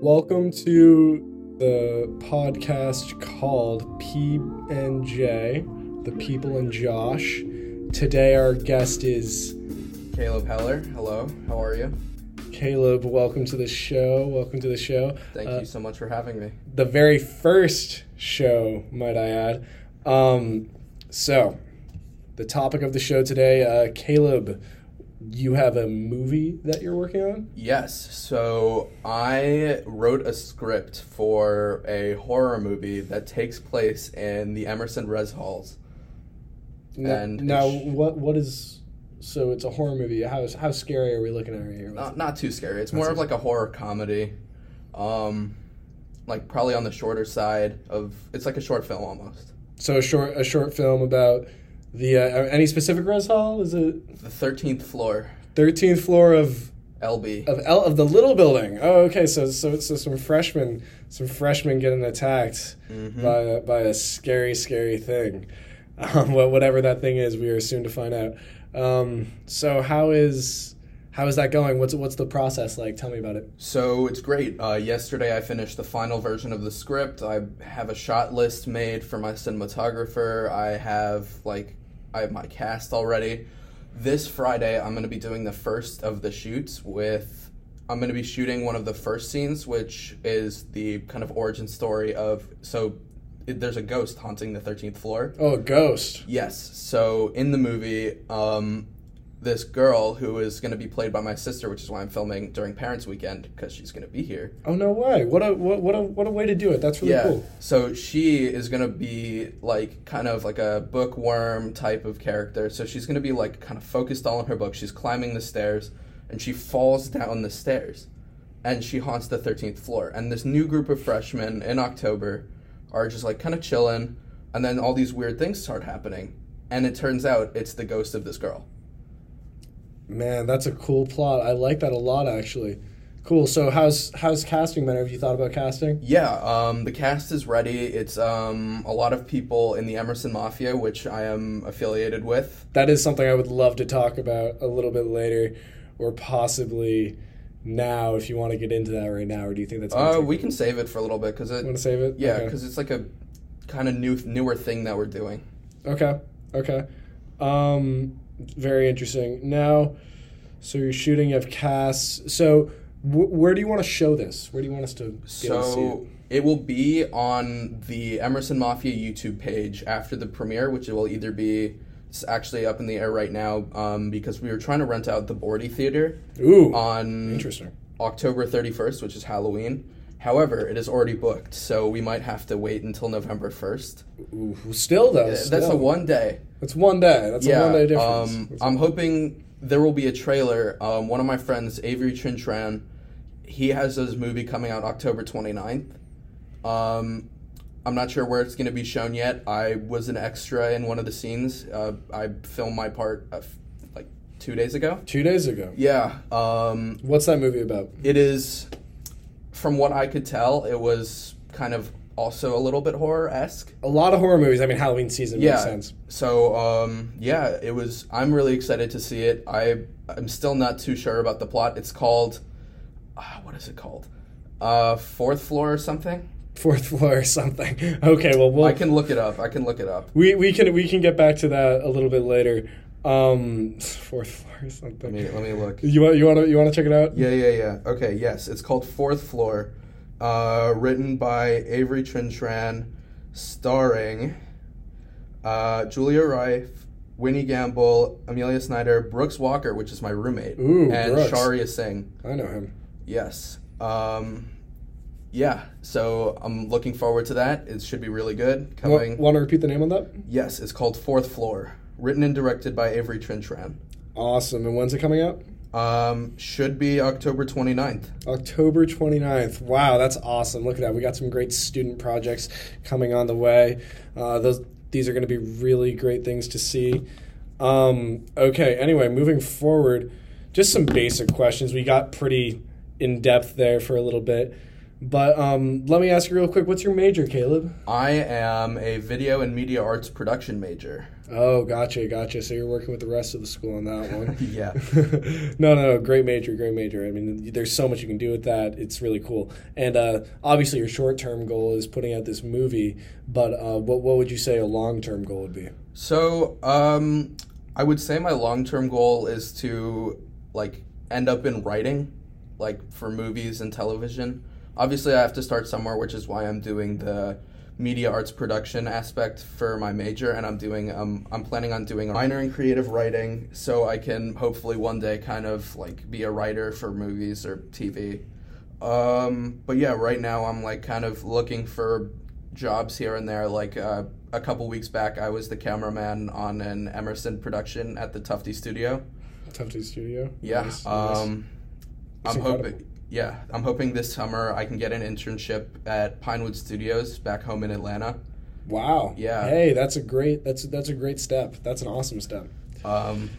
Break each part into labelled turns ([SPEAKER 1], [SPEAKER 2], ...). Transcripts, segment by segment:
[SPEAKER 1] Welcome to the podcast called P and J, the People and Josh. Today our guest is
[SPEAKER 2] Caleb Heller. Hello, how are you?
[SPEAKER 1] Caleb. Welcome to the show. Welcome to the show.
[SPEAKER 2] Thank
[SPEAKER 1] Uh,
[SPEAKER 2] you so much for having me.
[SPEAKER 1] the very first show, might I add. Um, so, the topic of the show today, uh, Caleb, you have a movie that you're working on.
[SPEAKER 2] Yes, so I wrote a script for a horror movie that takes place in the Emerson Res Halls.
[SPEAKER 1] N-
[SPEAKER 2] And
[SPEAKER 1] now,
[SPEAKER 2] it's-
[SPEAKER 1] what what is? So it's a horror movie. How how scary are we looking at right here?
[SPEAKER 2] Not, not too scary. It's more of like a horror comedy. Um, like probably on the shorter side of it's like a short film almost.
[SPEAKER 1] So a short a short film about the uh, any specific res hall? Is it
[SPEAKER 2] The 13th floor,
[SPEAKER 1] thirteenth floor of
[SPEAKER 2] LB.
[SPEAKER 1] of L, of the little building? Oh, okay. So so so some freshmen some freshmen getting attacked
[SPEAKER 2] Mhm.
[SPEAKER 1] by a, by a scary scary thing. Um, wha- whatever that thing is, we are soon to find out. Um, so how is how is that going? What's what's the process like? Tell me about it.
[SPEAKER 2] So it's great. Uh, yesterday I finished the final version of the script. I have a shot list made for my cinematographer. I have like I have my cast already. This Friday I'm going to be doing the first of the shoots with I'm going to be shooting one of the first scenes which is the kind of origin story of so it, there's a ghost haunting the 13th floor.
[SPEAKER 1] Oh, a ghost.
[SPEAKER 2] Yes. So in the movie, um, this girl who is going to be played by my sister, which is why I'm filming during Parents Weekend because she's going to be here.
[SPEAKER 1] Oh no way! What a what, what a what a way to do it. That's really
[SPEAKER 2] yeah.
[SPEAKER 1] cool.
[SPEAKER 2] So she is going to be like kind of like a bookworm type of character. So she's going to be like kind of focused all on her book. She's climbing the stairs and she falls down the stairs and she haunts the 13th floor. And this new group of freshmen in October are just like kind of chilling and then all these weird things start happening. And it turns out it's the ghost of this girl.
[SPEAKER 1] Man, that's a cool plot. I like that a lot actually. Cool. So how's how's casting been? Have you thought about casting?
[SPEAKER 2] Yeah, um, the cast is ready. It's um, a lot of people in the Emerson Mafia, which I am affiliated with.
[SPEAKER 1] That is something I would love to talk about a little bit later, or possibly now if you want to get into that right now. Or do you think that's?
[SPEAKER 2] Uh, we can save it for a little bit because it,
[SPEAKER 1] want to save it.
[SPEAKER 2] yeah,
[SPEAKER 1] Okay.
[SPEAKER 2] because it's like a kind of new newer thing that we're doing.
[SPEAKER 1] Okay. Okay. Um, very interesting. Now, so you're shooting. You have casts. So, wh- where do you want to show this? Where do you want us to be able to see it?
[SPEAKER 2] So it will be on the Emerson Mafia YouTube page after the premiere, which it will either be. It's actually up in the air right now um, because we were trying to rent out the Bordy Theater
[SPEAKER 1] Ooh,
[SPEAKER 2] on
[SPEAKER 1] interesting.
[SPEAKER 2] October 31st, which is Halloween. However, it is already booked, so we might have to wait until November 1st.
[SPEAKER 1] Ooh, still though.
[SPEAKER 2] That's
[SPEAKER 1] still.
[SPEAKER 2] a one day.
[SPEAKER 1] That's one day. That's a one day difference.
[SPEAKER 2] Um, I'm hoping there will be a trailer. Um, one of my friends, Avery Trintran, he has his movie coming out October 29th. Um, I'm not sure where it's going to be shown yet. I was an extra in one of the scenes. Uh, I filmed my part uh, f- like two days ago.
[SPEAKER 1] Two days ago.
[SPEAKER 2] Yeah. Um,
[SPEAKER 1] What's that movie about?
[SPEAKER 2] it is, from what I could tell, it was kind of also a little bit horror esque.
[SPEAKER 1] A lot of horror movies. I mean, Halloween season
[SPEAKER 2] Yeah.
[SPEAKER 1] makes sense.
[SPEAKER 2] So um, yeah, it was. I'm really excited to see it. I I'm still not too sure about the plot. It's called, uh, what is it called? Uh, fourth floor or something.
[SPEAKER 1] Fourth floor or something. Okay, well, we'll
[SPEAKER 2] I can look it up. I can look it up.
[SPEAKER 1] we we can we can get back to that a little bit later. Um, fourth floor or
[SPEAKER 2] Let
[SPEAKER 1] something.
[SPEAKER 2] me let me look.
[SPEAKER 1] You want you want to you want to check it out?
[SPEAKER 2] Yeah, yeah, yeah. Okay, yes, it's called Fourth Floor. Uh, written by Avery Trintran, starring uh, Julia Rife, Winnie Gamble, Amelia Snyder, Brooks Walker, which is my roommate,
[SPEAKER 1] Ooh,
[SPEAKER 2] and
[SPEAKER 1] Brooks.
[SPEAKER 2] Sharia Singh.
[SPEAKER 1] I know him.
[SPEAKER 2] Yes. Um, yeah. So I'm looking forward to that. It should be really good. Coming.
[SPEAKER 1] Want to repeat the name on that?
[SPEAKER 2] Yes, it's called Fourth Floor. Written and directed by Avery Trintran.
[SPEAKER 1] Awesome. And when's it coming out?
[SPEAKER 2] Um, should be October 29th.
[SPEAKER 1] October 29th. Wow, that's awesome. Look at that. We got some great student projects coming on the way. Uh, those these are going to be really great things to see. Um, okay, anyway, moving forward, just some basic questions. We got pretty in depth there for a little bit. But um, let me ask you real quick what's your major, Caleb?
[SPEAKER 2] I am a video and media arts production major.
[SPEAKER 1] Oh, gotcha, gotcha. So you're working with the rest of the school on that one.
[SPEAKER 2] yeah.
[SPEAKER 1] no, no, no. great major, great major. I mean, there's so much you can do with that. It's really cool. And uh, obviously, your short term goal is putting out this movie. But uh, what what would you say a long term goal would be?
[SPEAKER 2] So, um, I would say my long term goal is to like end up in writing, like for movies and television. Obviously, I have to start somewhere, which is why I'm doing the media arts production aspect for my major, and I'm doing um, I'm planning on doing a minor in creative writing, so I can hopefully one day kind of like be a writer for movies or TV. Um, but yeah, right now I'm like kind of looking for jobs here and there. Like uh, a couple weeks back, I was the cameraman on an Emerson production at the Tufte Studio.
[SPEAKER 1] Tufte Studio.
[SPEAKER 2] Yeah.
[SPEAKER 1] Nice, nice.
[SPEAKER 2] Um,
[SPEAKER 1] That's
[SPEAKER 2] I'm
[SPEAKER 1] incredible.
[SPEAKER 2] hoping. Yeah, I'm hoping this summer I can get an internship at Pinewood Studios back home in Atlanta.
[SPEAKER 1] Wow.
[SPEAKER 2] Yeah.
[SPEAKER 1] Hey, that's a great that's that's a great step. That's an awesome step.
[SPEAKER 2] Um,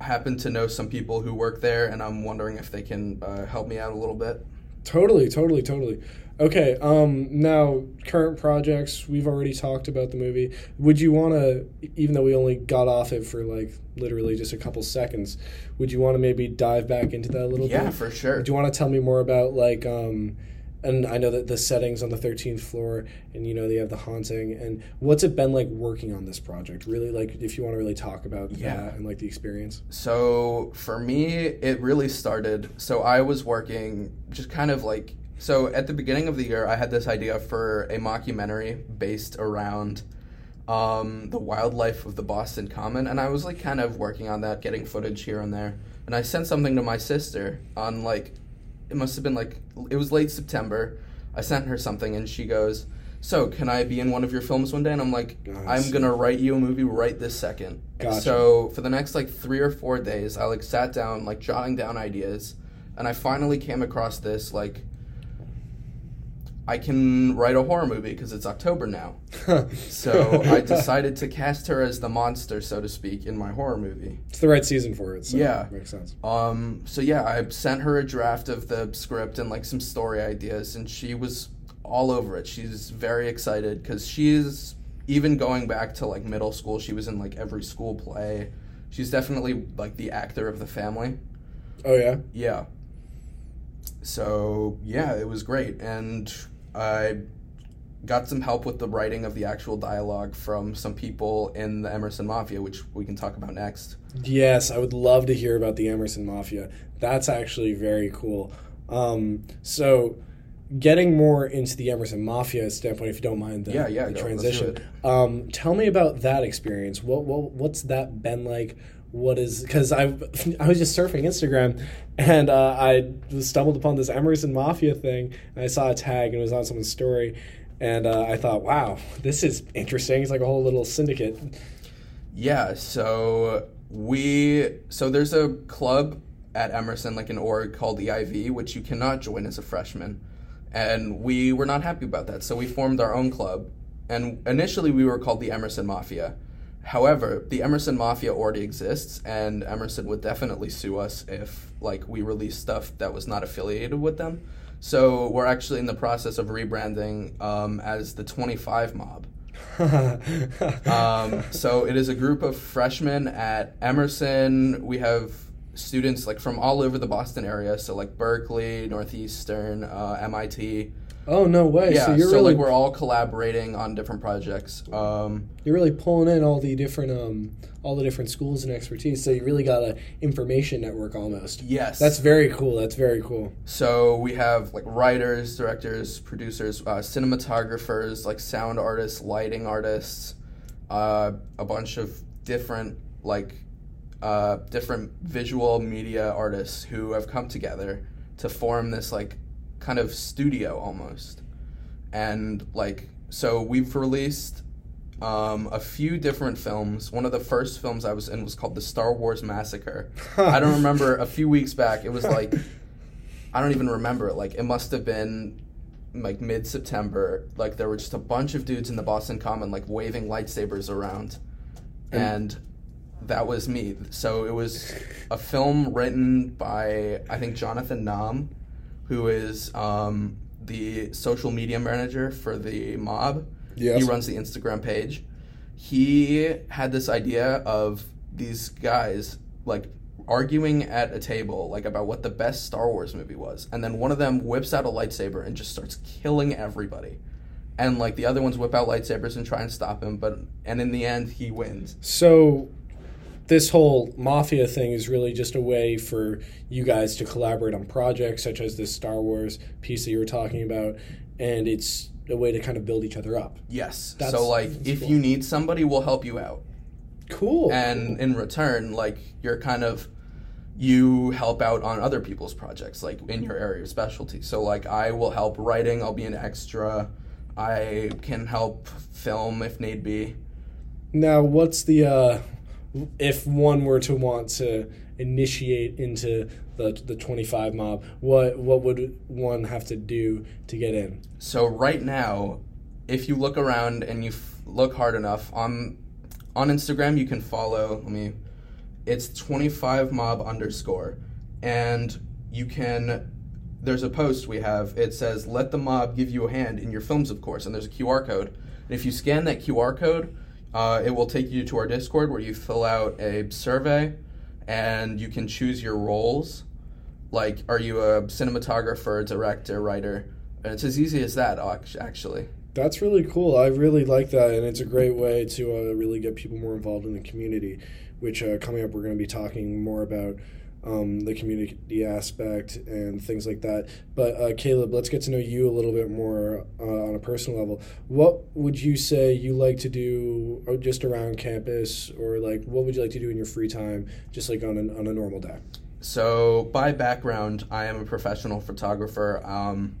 [SPEAKER 2] I happen to know some people who work there, and I'm wondering if they can uh, help me out a little bit.
[SPEAKER 1] Totally, totally, totally. Okay, um, now current projects. We've already talked about the movie. Would you want to, even though we only got off it for like literally just a couple seconds, would you want to maybe dive back into that a little
[SPEAKER 2] Yeah,
[SPEAKER 1] bit?
[SPEAKER 2] for sure.
[SPEAKER 1] Do you want to tell me more about like, um, and I know that the settings on the thirteenth floor, and you know they have the haunting, and what's it been like working on this project? Really, like, if you want to really talk about
[SPEAKER 2] Yeah.
[SPEAKER 1] that and like the experience.
[SPEAKER 2] So for me, it really started. So I was working just kind of like. So at the beginning of the year, I had this idea for a mockumentary based around um, the wildlife of the Boston Common, and I was like kind of working on that, getting footage here and there. And I sent something to my sister on like, it must have been like, it was late September. I sent her something, and she goes, "So can I be in one of your films one day?" And I'm like,
[SPEAKER 1] Nice.
[SPEAKER 2] "I'm gonna write you a movie right this second.
[SPEAKER 1] Gotcha.
[SPEAKER 2] So for the next like three or four days, I like sat down, like jotting down ideas, and I finally came across this like. I can write a horror movie because it's October now. So I decided to cast her as the monster, so to speak, in my horror movie.
[SPEAKER 1] it's the right season for it. So
[SPEAKER 2] Yeah.
[SPEAKER 1] makes sense.
[SPEAKER 2] Um, so yeah, I sent her a draft of the script and like some story ideas, and she was all over it. She's very excited because she's even going back to like middle school. She was in like every school play. She's definitely like the actor of the family.
[SPEAKER 1] Oh yeah.
[SPEAKER 2] Yeah. So yeah, it was great, and I got some help with the writing of the actual dialogue from some people in the Emerson Mafia, which we can talk about next.
[SPEAKER 1] Yes, I would love to hear about the Emerson Mafia. That's actually very cool. Um, so, getting more into the Emerson Mafia standpoint, if you don't mind the,
[SPEAKER 2] Yeah, yeah,
[SPEAKER 1] the
[SPEAKER 2] go.
[SPEAKER 1] Transition,
[SPEAKER 2] it.
[SPEAKER 1] um, tell me about that experience. What, what what's that been like? What is because I I was just surfing Instagram and uh, I stumbled upon this Emerson Mafia thing and I saw a tag and it was on someone's story and uh, I thought, wow, this is interesting. It's like a whole little syndicate.
[SPEAKER 2] Yeah, so we so there's a club at Emerson, like an org called EIV, which you cannot join as a freshman. And we were not happy about that. So we formed our own club. And initially we were called the Emerson Mafia. However, the Emerson Mafia already exists and Emerson would definitely sue us if like we released stuff that was not affiliated with them. So we're actually in the process of rebranding um, as the 25 Mob. Um, so it is a group of freshmen at Emerson. We have students like from all over the Boston area, so like Berkeley, Northeastern, uh, MIT.
[SPEAKER 1] Oh no way!
[SPEAKER 2] yeah,
[SPEAKER 1] so you're
[SPEAKER 2] so
[SPEAKER 1] really
[SPEAKER 2] like we're all collaborating on different projects. Um,
[SPEAKER 1] you're really pulling in all the different um all the different schools and expertise so you really got a information network almost
[SPEAKER 2] yes,
[SPEAKER 1] that's very cool that's very cool
[SPEAKER 2] So we have like writers, directors, producers, uh, cinematographers, like sound artists, lighting artists, uh, a bunch of different like uh, different visual media artists who have come together to form this like kind of studio almost. And like so we've released um, a few different films. One of the first films I was in was called The Star Wars Massacre. I don't remember a few weeks back. It was like I don't even remember it. Like it must have been like mid September. Like there were just a bunch of dudes in the Boston Common like waving lightsabers around, and that was me. So it was a film written by I think Jonathan Nam, who is um, the social media manager for the mob.
[SPEAKER 1] Yes.
[SPEAKER 2] He runs the Instagram page. he had this idea of these guys like arguing at a table like about what the best Star Wars movie was, and then one of them whips out a lightsaber and just starts killing everybody. And like the other ones whip out lightsabers and try and stop him, but and in the end he wins.
[SPEAKER 1] So this whole mafia thing is really just a way for you guys to collaborate on projects such as this Star Wars piece that you were talking about, and it's a way to kind of build each other up.
[SPEAKER 2] Yes.
[SPEAKER 1] That's-
[SPEAKER 2] so like if
[SPEAKER 1] cool.
[SPEAKER 2] you need somebody, we'll help you out.
[SPEAKER 1] Cool.
[SPEAKER 2] and in return like you're kind of you help out on other people's projects like in your area of specialty so like i will help writing i'll be an extra i can help film if need be
[SPEAKER 1] Now, what's the uh, if one were to want to initiate into the the twenty five mob? What what would one have to do to get in?
[SPEAKER 2] so right now if you look around and you f- look hard enough on on instagram you can follow let me it's 25 mob underscore and you can there's a post we have it says let the mob give you a hand in your films of course and there's a qr code and if you scan that qr code uh, it will take you to our discord where you fill out a survey and you can choose your roles like are you a cinematographer director writer and it's as easy as that actually
[SPEAKER 1] That's really cool. I really like that, and it's a great way to uh, really get people more involved in the community. Which uh, coming up, we're going to be talking more about um, the community aspect and things like that. But uh, Caleb, let's get to know you a little bit more uh, on a personal level. What would you say you like to do, just around campus, or like what would you like to do in your free time, just like on a, on a normal day?
[SPEAKER 2] So, by background, I am a professional photographer. Um,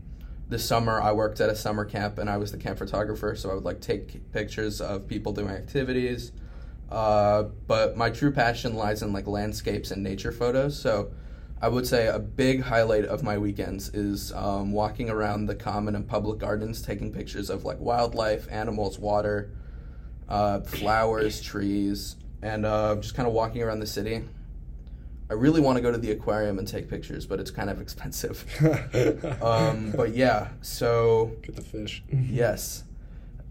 [SPEAKER 2] this summer, I worked at a summer camp and I was the camp photographer, so I would like take pictures of people doing activities. Uh, but my true passion lies in like landscapes and nature photos. So, I would say a big highlight of my weekends is um, walking around the common and public gardens, taking pictures of like wildlife, animals, water, uh, flowers, trees, and uh, just kind of walking around the city. I really want to go to the aquarium and take pictures, but it's kind of expensive. Um, but yeah, so
[SPEAKER 1] Get the fish.
[SPEAKER 2] yes.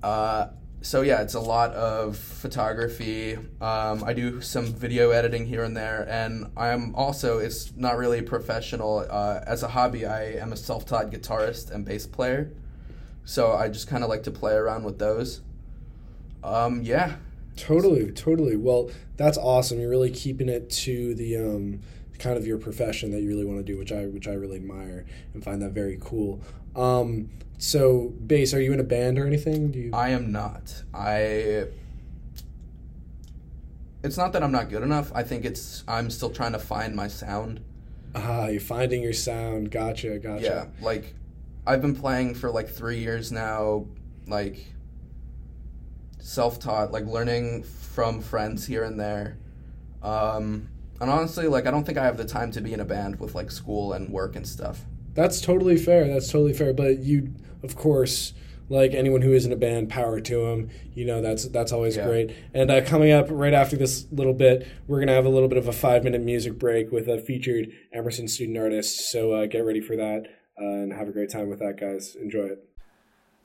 [SPEAKER 2] Uh, so yeah, it's a lot of photography. Um, I do some video editing here and there, and I'm also it's not really professional. Uh, as a hobby, I am a self-taught guitarist and bass player. So I just kind of like to play around with those. Um, yeah,
[SPEAKER 1] Totally, totally. Well, that's awesome. You're really keeping it to the um, kind of your profession that you really want to do, which I which I really admire and find that very cool. Um, so, bass, are you in a band or anything? Do you?
[SPEAKER 2] I am not. I. It's not that I'm not good enough. I think it's I'm still trying to find my sound.
[SPEAKER 1] ah, you're finding your sound. Gotcha, gotcha.
[SPEAKER 2] Yeah, like I've been playing for like three years now, like self-taught, like learning from friends here and there. Um, and honestly, like I don't think I have the time to be in a band with like school and work and stuff.
[SPEAKER 1] That's totally fair. That's totally fair. But you, of course, like anyone who is in a band, power to them. You know, that's that's always
[SPEAKER 2] Yeah.
[SPEAKER 1] great. And uh, coming up right after this little bit, we're gonna have a little bit of a five minute music break with a featured Emerson student artist. So uh, get ready for that uh, and have a great time with that, guys. Enjoy it.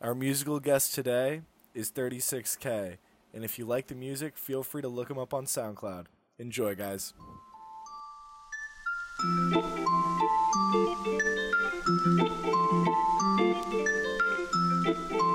[SPEAKER 3] Our musical guest today is 36K, and if you like the music, feel free to look him up on SoundCloud. Enjoy, guys.
[SPEAKER 1] thank you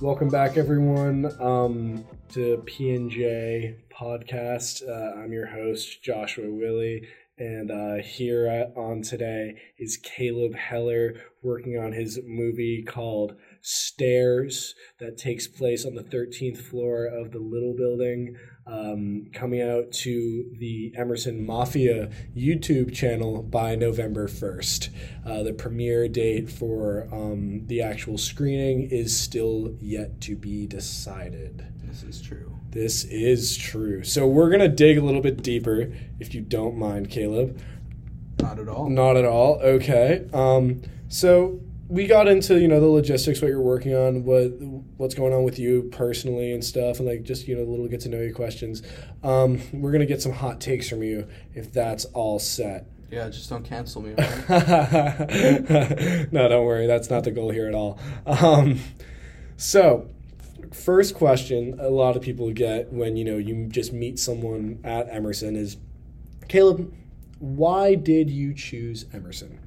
[SPEAKER 1] Welcome back, everyone, um, to P&J Podcast. Uh, I'm your host, Joshua Willie, and uh, here on today is Caleb Heller working on his movie called Stairs that takes place on the 13th floor of the Little Building um, coming out to the Emerson Mafia YouTube channel by November 1st. Uh, the premiere date for um, the actual screening is still yet to be decided.
[SPEAKER 2] This is true.
[SPEAKER 1] This is true. So we're going to dig a little bit deeper, if you don't mind, Caleb.
[SPEAKER 2] Not at all.
[SPEAKER 1] Not at all. Okay. Um, so we got into you know the logistics, what you're working on, what what's going on with you personally and stuff, and like just you know little get to know you questions. Um, we're gonna get some hot takes from you if that's all set.
[SPEAKER 2] Yeah, just don't cancel me.
[SPEAKER 1] no, don't worry. That's not the goal here at all. Um, so, first question a lot of people get when you know you just meet someone at Emerson is, Caleb, why did you choose Emerson?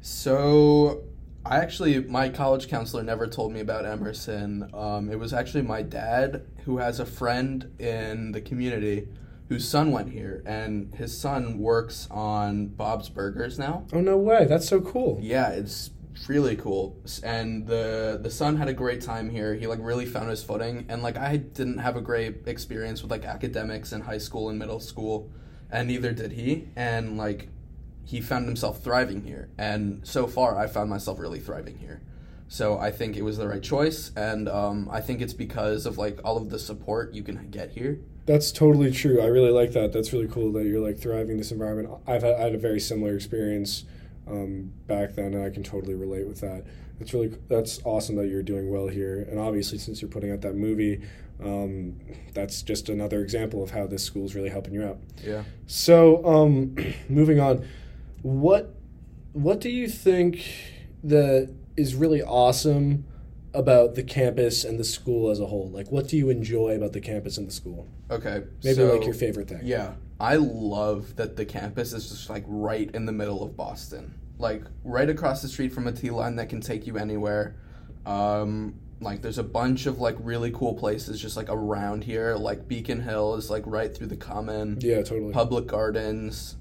[SPEAKER 2] So I actually, my college counselor never told me about Emerson. Um, it was actually my dad who has a friend in the community whose son went here, and his son works on Bob's Burgers now.
[SPEAKER 1] Oh no way! That's so cool.
[SPEAKER 2] Yeah, it's really cool. And the the son had a great time here. He like really found his footing, and like I didn't have a great experience with like academics in high school and middle school, and neither did he. And like he found himself thriving here. And so far, I found myself really thriving here. So I think it was the right choice, and um, I think it's because of like all of the support you can get here.
[SPEAKER 1] That's totally true. I really like that. That's really cool that you're like thriving in this environment. I've had, I had a very similar experience um, back then, and I can totally relate with that. It's really that's awesome that you're doing well here, and obviously since you're putting out that movie, um, that's just another example of how this school is really helping you out.
[SPEAKER 2] Yeah.
[SPEAKER 1] So um, moving on what what do you think that is really awesome about the campus and the school as a whole? Like, what do you enjoy about the campus and the school?
[SPEAKER 2] Okay.
[SPEAKER 1] Maybe
[SPEAKER 2] so,
[SPEAKER 1] like your favorite thing.
[SPEAKER 2] Yeah. I love that the campus is just like right in the middle of Boston. Like right across the street from a T line that can take you anywhere. Um, like there's a bunch of like really cool places just like around here. Like Beacon Hill is like right through the common.
[SPEAKER 1] Yeah, totally.
[SPEAKER 2] Public gardens.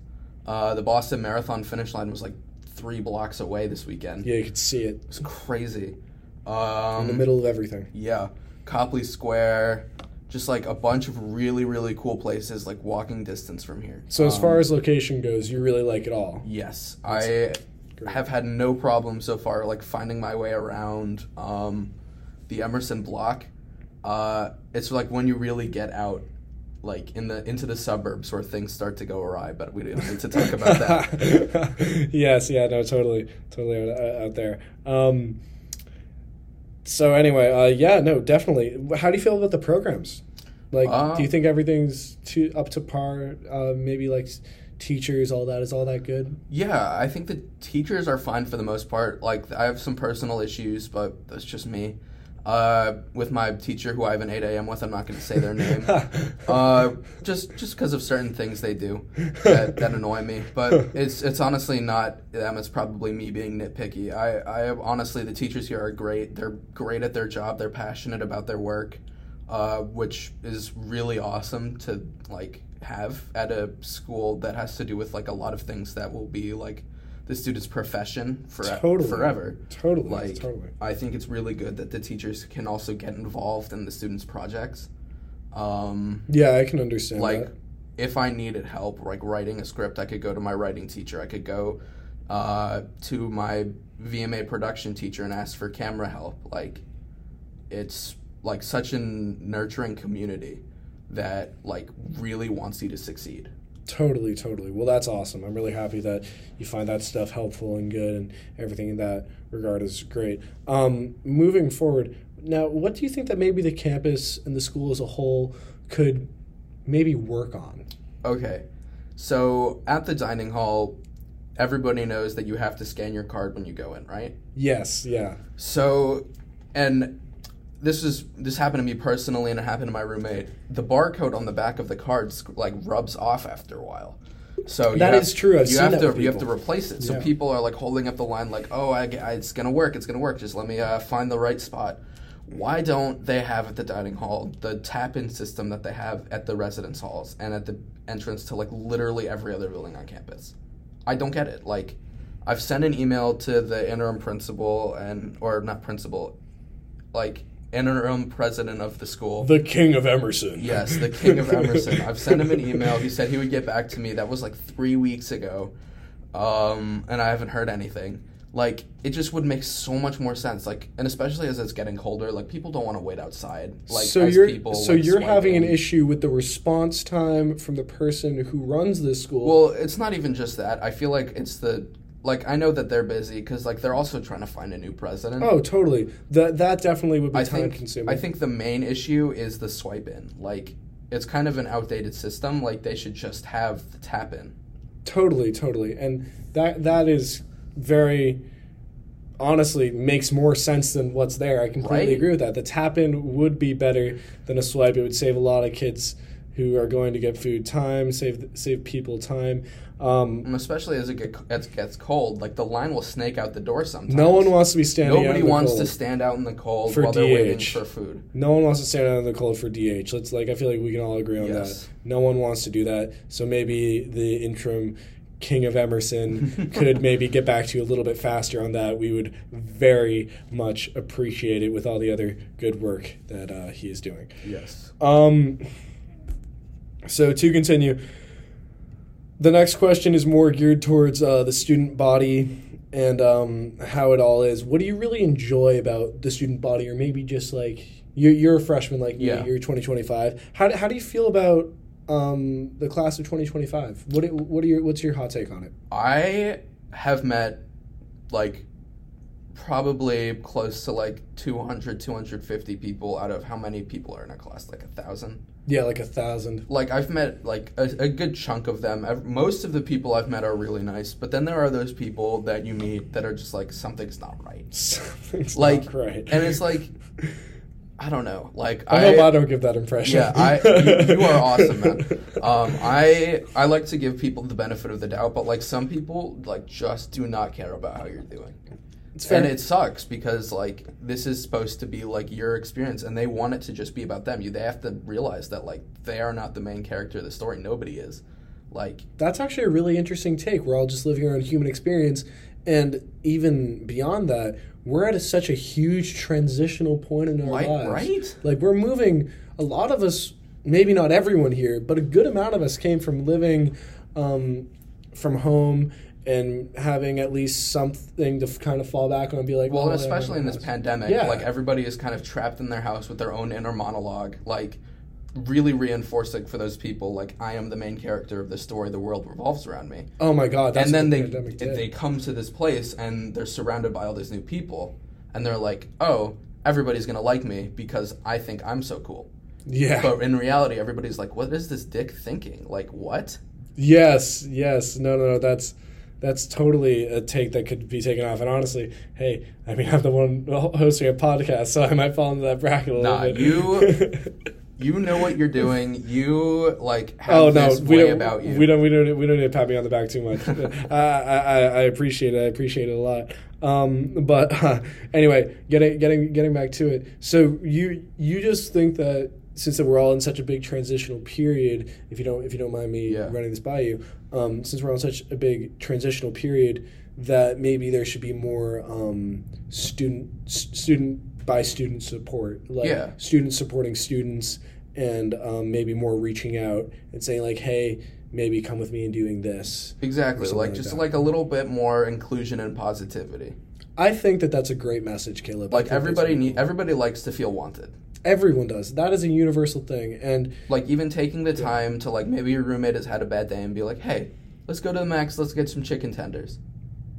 [SPEAKER 2] Uh, the Boston Marathon finish line was like three blocks away this weekend.
[SPEAKER 1] Yeah, you could see it.
[SPEAKER 2] It was crazy. Um,
[SPEAKER 1] in the middle of everything.
[SPEAKER 2] Yeah, Copley Square, just like a bunch of really really cool places like walking distance from here.
[SPEAKER 1] So as um, far as location goes, you really like it all.
[SPEAKER 2] Yes, That's I great. have had no problem so far like finding my way around um, the Emerson block. Uh, it's like when you really get out like in the into the suburbs where things start to go awry. But we don't need to talk about
[SPEAKER 1] that. yes, yeah, no, totally, totally out, out there. Um, so anyway, uh, yeah, no, definitely. How do you feel about the programs? Like, uh, do you think everything's to up to par? Uh, maybe like teachers, all that is all that good.
[SPEAKER 2] Yeah, I think the teachers are fine for the most part. Like, I have some personal issues, but that's just me uh, with my teacher who I have an 8 a.m. with. I'm not going to say their name. uh, just just because of certain things they do that, that annoy me. But it's it's honestly not them. It's probably me being nitpicky. I, I honestly, the teachers here are great. They're great at their job. They're passionate about their work, uh, which is really awesome to like have at a school that has to do with like a lot of things that will be like the student's profession for totally. forever.
[SPEAKER 1] Totally.
[SPEAKER 2] Like
[SPEAKER 1] totally.
[SPEAKER 2] I think it's really good that the teachers can also get involved in the students' projects. Um,
[SPEAKER 1] yeah, I can understand.
[SPEAKER 2] Like,
[SPEAKER 1] that.
[SPEAKER 2] if I needed help, like writing a script, I could go to my writing teacher. I could go uh, to my VMA production teacher and ask for camera help. Like, it's like such a nurturing community that like really wants you to succeed.
[SPEAKER 1] Totally, totally. Well, that's awesome. I'm really happy that you find that stuff helpful and good, and everything in that regard is great. Um, moving forward, now, what do you think that maybe the campus and the school as a whole could maybe work on?
[SPEAKER 2] Okay, so at the dining hall, everybody knows that you have to scan your card when you go in, right?
[SPEAKER 1] Yes, yeah.
[SPEAKER 2] So, and this is this happened to me personally and it happened to my roommate. The barcode on the back of the cards like rubs off after a while. So
[SPEAKER 1] that
[SPEAKER 2] have,
[SPEAKER 1] is true. I've
[SPEAKER 2] you
[SPEAKER 1] have
[SPEAKER 2] to you have to replace it. So yeah. people are like holding up the line like, "Oh, I, I, it's gonna work. It's gonna work. Just let me uh, find the right spot." why don't they have at the dining hall the tap-in system that they have at the residence halls and at the entrance to like literally every other building on campus? I don't get it. Like, I've sent an email to the interim principal and or not principal, like interim president of the school.
[SPEAKER 1] The king of Emerson.
[SPEAKER 2] Yes, the king of Emerson. I've sent him an email. He said he would get back to me. That was like three weeks ago, um, and I haven't heard anything. Like it just would make so much more sense. Like, and especially as it's getting colder, like people don't want to wait outside. Like,
[SPEAKER 1] so
[SPEAKER 2] as
[SPEAKER 1] you're
[SPEAKER 2] people,
[SPEAKER 1] so
[SPEAKER 2] like,
[SPEAKER 1] you're having an issue with the response time from the person who runs this school.
[SPEAKER 2] Well, it's not even just that. I feel like it's the like I know that they're busy because like they're also trying to find a new president.
[SPEAKER 1] oh, totally. That that definitely would be
[SPEAKER 2] I
[SPEAKER 1] time
[SPEAKER 2] think
[SPEAKER 1] consuming.
[SPEAKER 2] I think the main issue is the swipe in. Like it's kind of an outdated system. Like they should just have the tap in.
[SPEAKER 1] Totally, totally. And that that is very honestly makes more sense than what's there. I completely
[SPEAKER 2] Right.
[SPEAKER 1] agree with that. The tap in would be better than a swipe. It would save a lot of kids who are going to get food time, save save people time. Um,
[SPEAKER 2] especially as it, get, as gets cold, like the line will snake out the door sometimes.
[SPEAKER 1] no one wants to be standing out
[SPEAKER 2] Nobody
[SPEAKER 1] in the
[SPEAKER 2] wants
[SPEAKER 1] cold.
[SPEAKER 2] to stand out in the cold
[SPEAKER 1] For
[SPEAKER 2] while they're waiting for food.
[SPEAKER 1] No one wants to stand out in the cold for DH. Let's like I feel like we can all agree on
[SPEAKER 2] Yes.
[SPEAKER 1] that. No one wants to do that. So maybe the interim king of Emerson could maybe get back to you a little bit faster on that. We would very much appreciate it with all the other good work that uh, he is doing.
[SPEAKER 2] Yes.
[SPEAKER 1] Um, so to continue, the next question is more geared towards uh, the student body and um, how it all is. What do you really enjoy about the student body, or maybe just like you're, you're a freshman like me,
[SPEAKER 2] Yeah.
[SPEAKER 1] you're 2025. How, do- how do you feel about um, the class of 2025? What what are your what's your hot take on it?
[SPEAKER 2] I have met like probably close to like 200 250 people out of how many people are in a class like a thousand
[SPEAKER 1] Yeah, like a thousand.
[SPEAKER 2] like i've met like a, a good chunk of them Ev- most of the people i've met are really nice but then there are those people that you meet that are just like something's not right
[SPEAKER 1] Something's
[SPEAKER 2] like
[SPEAKER 1] not right.
[SPEAKER 2] and it's like i don't know like
[SPEAKER 1] I, hope I don't give that impression.
[SPEAKER 2] yeah, I you, you are awesome, man. Um, I I like to give people the benefit of the doubt, but like some people like just do not care about how you're doing.
[SPEAKER 1] It's fair.
[SPEAKER 2] And it sucks because like this is supposed to be like your experience, and they want it to just be about them. You they have to realize that like they are not the main character of the story. Nobody is. Like
[SPEAKER 1] That's actually a really interesting take. We're all just living our own human experience. And even beyond that, we're at a, such a huge transitional point in our
[SPEAKER 2] Right-
[SPEAKER 1] lives.
[SPEAKER 2] right?
[SPEAKER 1] Like, we're moving, a lot of us, maybe not everyone here, but a good amount of us came from living um, from home and having at least something to kind of fall back on and be like,
[SPEAKER 2] well,
[SPEAKER 1] oh,
[SPEAKER 2] especially in this
[SPEAKER 1] house.
[SPEAKER 2] pandemic,
[SPEAKER 1] Yeah.
[SPEAKER 2] like everybody is kind of trapped in their house with their own inner monologue. Like really reinforcing for those people like I am the main character of the story. The world revolves around me.
[SPEAKER 1] Oh my God. That's
[SPEAKER 2] and then they
[SPEAKER 1] the did.
[SPEAKER 2] they come to this place and they're surrounded by all these new people and they're like, "Oh, everybody's going to like me because I think I'm so cool."
[SPEAKER 1] yeah.
[SPEAKER 2] But in reality, everybody's like, "What is this dick thinking? Like, what?"
[SPEAKER 1] Yes, yes. No, no, no. That's that's totally a take that could be taken off. And honestly, hey, I mean, I'm the one hosting a podcast, so I might fall into that bracket a
[SPEAKER 2] Nah,
[SPEAKER 1] little bit.
[SPEAKER 2] you- You know what you're doing. You like have
[SPEAKER 1] oh no,
[SPEAKER 2] this
[SPEAKER 1] we
[SPEAKER 2] way
[SPEAKER 1] don't.
[SPEAKER 2] about you.
[SPEAKER 1] We don't. We don't. We don't need to pat me on the back too much. I, I, I appreciate it. I appreciate it a lot. Um, but uh, anyway, getting getting getting back to it. So you you just think that since that we're all in such a big transitional period, if you don't if you don't mind me
[SPEAKER 2] Yeah.
[SPEAKER 1] running this by you, um, since we're on such a big transitional period, that maybe there should be more um, student s- student by student support, like
[SPEAKER 2] Yeah.
[SPEAKER 1] students supporting students, and um, maybe more reaching out and saying like, hey, maybe come with me and doing this.
[SPEAKER 2] exactly like
[SPEAKER 1] like
[SPEAKER 2] just
[SPEAKER 1] that.
[SPEAKER 2] like a little bit more inclusion and positivity.
[SPEAKER 1] I think that that's a great message, Caleb.
[SPEAKER 2] Like everybody need everybody likes to feel wanted.
[SPEAKER 1] Everyone does. That is a universal thing, and
[SPEAKER 2] like even taking the time to like maybe your roommate has had a bad day and be like hey let's go to the max let's get some chicken tenders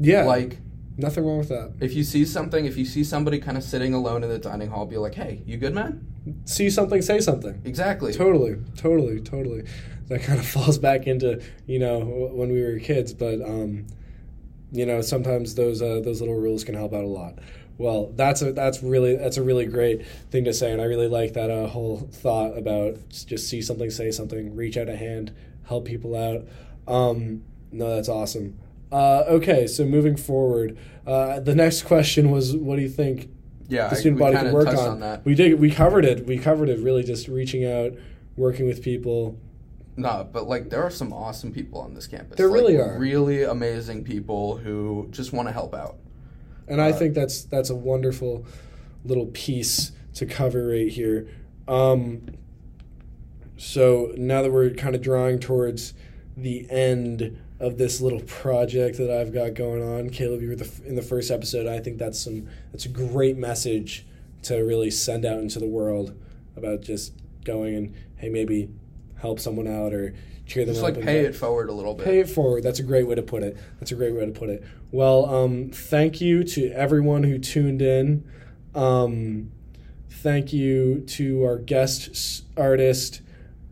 [SPEAKER 1] yeah,
[SPEAKER 2] like
[SPEAKER 1] nothing wrong with that.
[SPEAKER 2] if you see something if you see somebody kind of sitting alone in the dining hall be like hey you good man
[SPEAKER 1] See something, say something.
[SPEAKER 2] exactly
[SPEAKER 1] Totally, totally, totally. That kind of falls back into you know when we were kids, but um, you know sometimes those uh, those little rules can help out a lot. Well, that's a that's really that's a really great thing to say, and I really like that uh, whole thought about just see something, say something, reach out a hand, help people out. Um, no, that's awesome. Uh, okay, so moving forward, uh, the next question was, what do you think
[SPEAKER 2] Yeah,
[SPEAKER 1] the
[SPEAKER 2] I-
[SPEAKER 1] student
[SPEAKER 2] we
[SPEAKER 1] body could work on.
[SPEAKER 2] on that.
[SPEAKER 1] We did. We covered it. We covered it. Really, just reaching out, working with people.
[SPEAKER 2] No, but like there are some awesome people on this campus.
[SPEAKER 1] There
[SPEAKER 2] Like,
[SPEAKER 1] really are.
[SPEAKER 2] Really amazing people who just want to help out.
[SPEAKER 1] And I think that's that's a wonderful little piece to cover right here. Um, so now that we're kind of drawing towards the end of this little project that I've got going on, Caleb, you were the, f- in the first episode. I think that's some that's a great message to really send out into the world about just going and hey maybe help someone out or cheer them
[SPEAKER 2] Just
[SPEAKER 1] up.
[SPEAKER 2] like pay it forward a little bit.
[SPEAKER 1] Pay it forward. That's a great way to put it. That's a great way to put it. Well, um, thank you to everyone who tuned in. Um, thank you to our guest artist,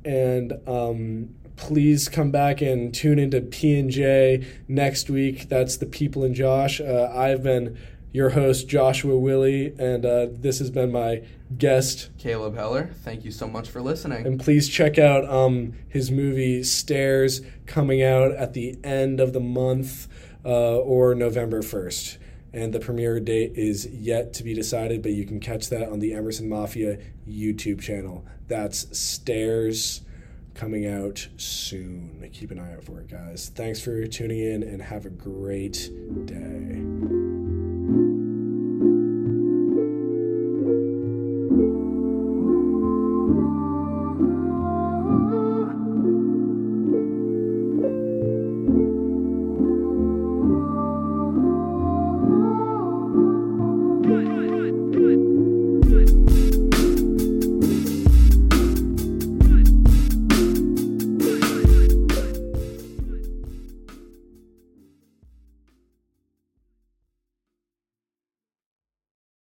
[SPEAKER 1] and um, please come back and tune into P and J next week. That's the People and Josh. Uh, I've been your host Joshua Willie, and uh, this has been my guest
[SPEAKER 2] Caleb Heller, thank you so much for listening.
[SPEAKER 1] and please check out um, his movie Stairs coming out at the end of the month uh, or November 1st. And the premiere date is yet to be decided, but you can catch that on the Emerson Mafia YouTube channel. That's Stairs coming out soon. Keep an eye out for it, guys. Thanks for tuning in and have a great day.